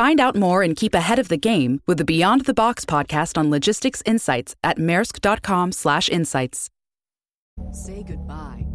Find out more and keep ahead of the game with the Beyond the Box podcast on logistics insights at maersk.com/insights. Say goodbye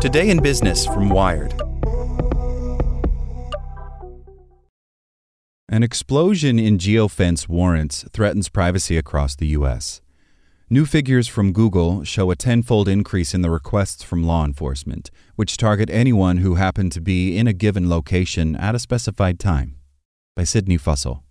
Today in Business from Wired. An explosion in geofence warrants threatens privacy across the U.S. New figures from Google show a tenfold increase in the requests from law enforcement, which target anyone who happened to be in a given location at a specified time. By Sydney Fussell.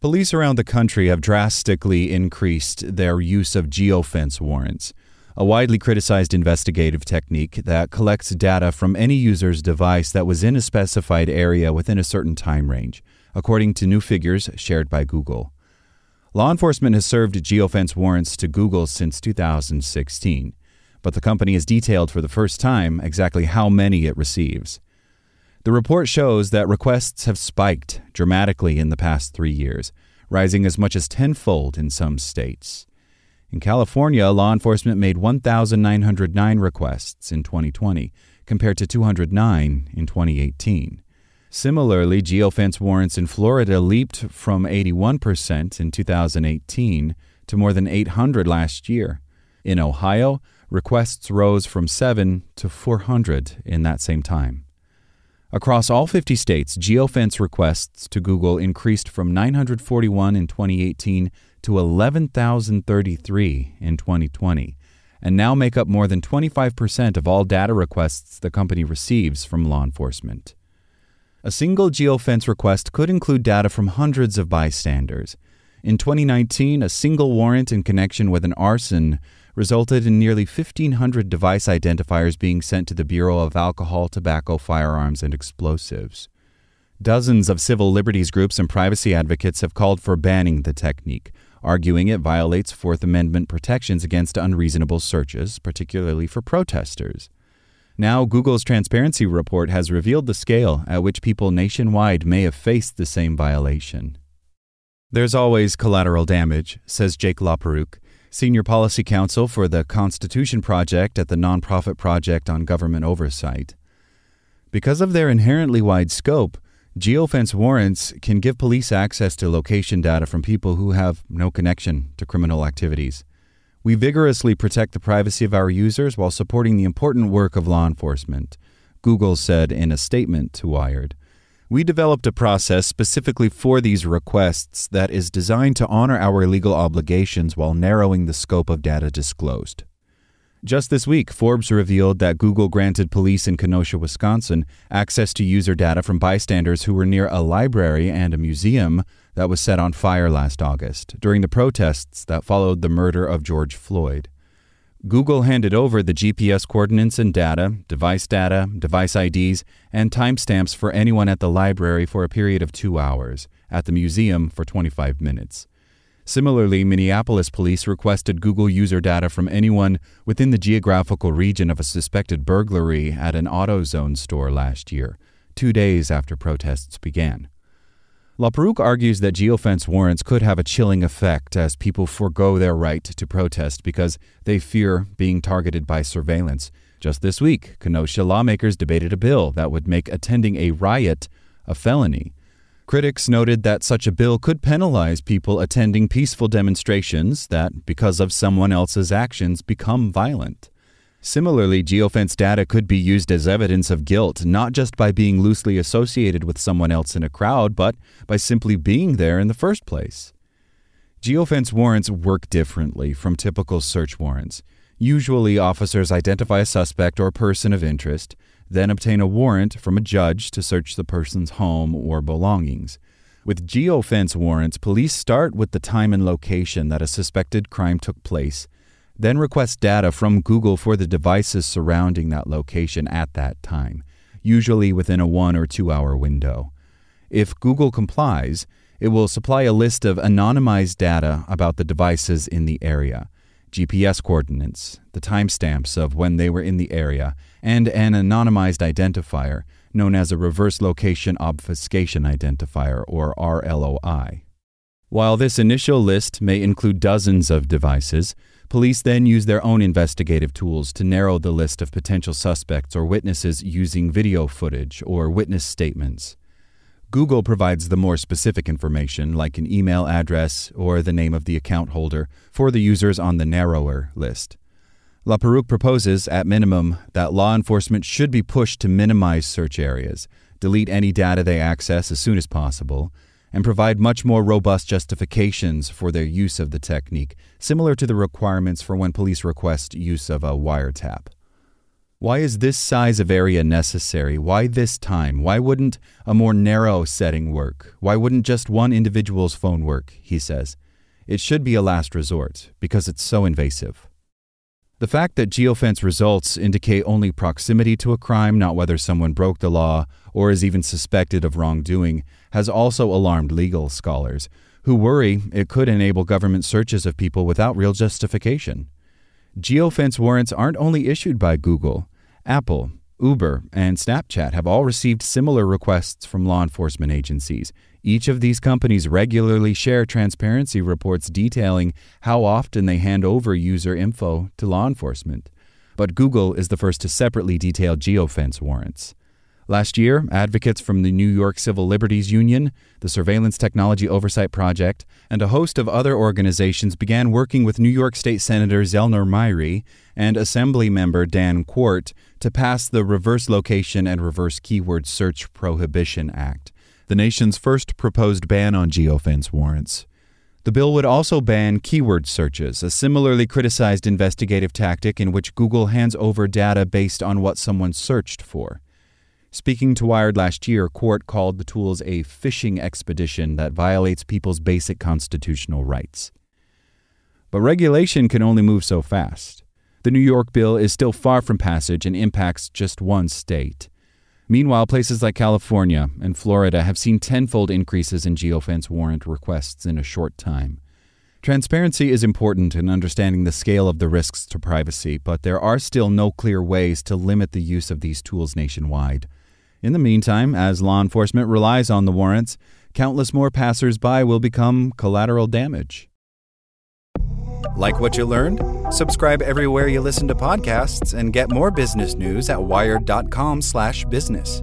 Police around the country have drastically increased their use of geofence warrants, a widely criticized investigative technique that collects data from any user's device that was in a specified area within a certain time range, according to new figures shared by Google. Law enforcement has served geofence warrants to Google since 2016, but the company has detailed for the first time exactly how many it receives. The report shows that requests have spiked dramatically in the past three years, rising as much as tenfold in some states. In California, law enforcement made 1,909 requests in 2020, compared to 209 in 2018. Similarly, geofence warrants in Florida leaped from 81% in 2018 to more than 800 last year. In Ohio, requests rose from 7 to 400 in that same time. Across all 50 states, geofence requests to Google increased from 941 in 2018 to 11,033 in 2020, and now make up more than 25% of all data requests the company receives from law enforcement. A single geofence request could include data from hundreds of bystanders. In 2019, a single warrant in connection with an arson resulted in nearly 1,500 device identifiers being sent to the Bureau of Alcohol, Tobacco, Firearms, and Explosives. Dozens of civil liberties groups and privacy advocates have called for banning the technique, arguing it violates Fourth Amendment protections against unreasonable searches, particularly for protesters. Now, Google's transparency report has revealed the scale at which people nationwide may have faced the same violation. There's always collateral damage, says Jake Laperruque, Senior Policy Counsel for the Constitution Project at the Nonprofit Project on Government Oversight. Because of their inherently wide scope, geofence warrants can give police access to location data from people who have no connection to criminal activities. We vigorously protect the privacy of our users while supporting the important work of law enforcement, Google said in a statement to Wired. We developed a process specifically for these requests that is designed to honor our legal obligations while narrowing the scope of data disclosed. Just this week, Forbes revealed that Google granted police in Kenosha, Wisconsin, access to user data from bystanders who were near a library and a museum that was set on fire last August during the protests that followed the murder of George Floyd. Google handed over the GPS coordinates and data, device data, device IDs, and timestamps for anyone at the library for a period of two hours, at the museum for 25 minutes. Similarly, Minneapolis police requested Google user data from anyone within the geographical region of a suspected burglary at an AutoZone store last year, two days after protests began. Laperruque argues that geofence warrants could have a chilling effect as people forego their right to protest because they fear being targeted by surveillance. Just this week, Kenosha lawmakers debated a bill that would make attending a riot a felony. Critics noted that such a bill could penalize people attending peaceful demonstrations that, because of someone else's actions, become violent. Similarly, geofence data could be used as evidence of guilt, not just by being loosely associated with someone else in a crowd, but by simply being there in the first place. Geofence warrants work differently from typical search warrants. Usually, officers identify a suspect or person of interest, then obtain a warrant from a judge to search the person's home or belongings. With geofence warrants, police start with the time and location that a suspected crime took place, then request data from Google for the devices surrounding that location at that time, usually within a one or two hour window. If Google complies, it will supply a list of anonymized data about the devices in the area. GPS coordinates, the timestamps of when they were in the area, and an anonymized identifier known as a Reverse Location Obfuscation Identifier, or RLOI. While this initial list may include dozens of devices, police then use their own investigative tools to narrow the list of potential suspects or witnesses using video footage or witness statements. Google provides the more specific information, like an email address or the name of the account holder, for the users on the narrower list. Laperruque proposes, at minimum, that law enforcement should be pushed to minimize search areas, delete any data they access as soon as possible, and provide much more robust justifications for their use of the technique, similar to the requirements for when police request use of a wiretap. Why is this size of area necessary? Why this time? Why wouldn't a more narrow setting work? Why wouldn't just one individual's phone work? He says. It should be a last resort because it's so invasive. The fact that geofence results indicate only proximity to a crime, not whether someone broke the law or is even suspected of wrongdoing, has also alarmed legal scholars, who worry it could enable government searches of people without real justification. Geofence warrants aren't only issued by Google. Apple, Uber, and Snapchat have all received similar requests from law enforcement agencies. Each of these companies regularly share transparency reports detailing how often they hand over user info to law enforcement. But Google is the first to separately detail geofence warrants. Last year, advocates from the New York Civil Liberties Union, the Surveillance Technology Oversight Project, and a host of other organizations began working with New York State Senator Zellnor Myrie and Assembly member Dan Quart to pass the Reverse Location and Reverse Keyword Search Prohibition Act, the nation's first proposed ban on geofence warrants. The bill would also ban keyword searches, a similarly criticized investigative tactic in which Google hands over data based on what someone searched for. Speaking to Wired last year, Quart called the tools a fishing expedition that violates people's basic constitutional rights. But regulation can only move so fast. The New York bill is still far from passage and impacts just one state. Meanwhile, places like California and Florida have seen tenfold increases in geofence warrant requests in a short time. Transparency is important in understanding the scale of the risks to privacy, but there are still no clear ways to limit the use of these tools nationwide. In the meantime, as law enforcement relies on the warrants, countless more passersby will become collateral damage. Like what you learned? Subscribe everywhere you listen to podcasts and get more business news at wired.com/business.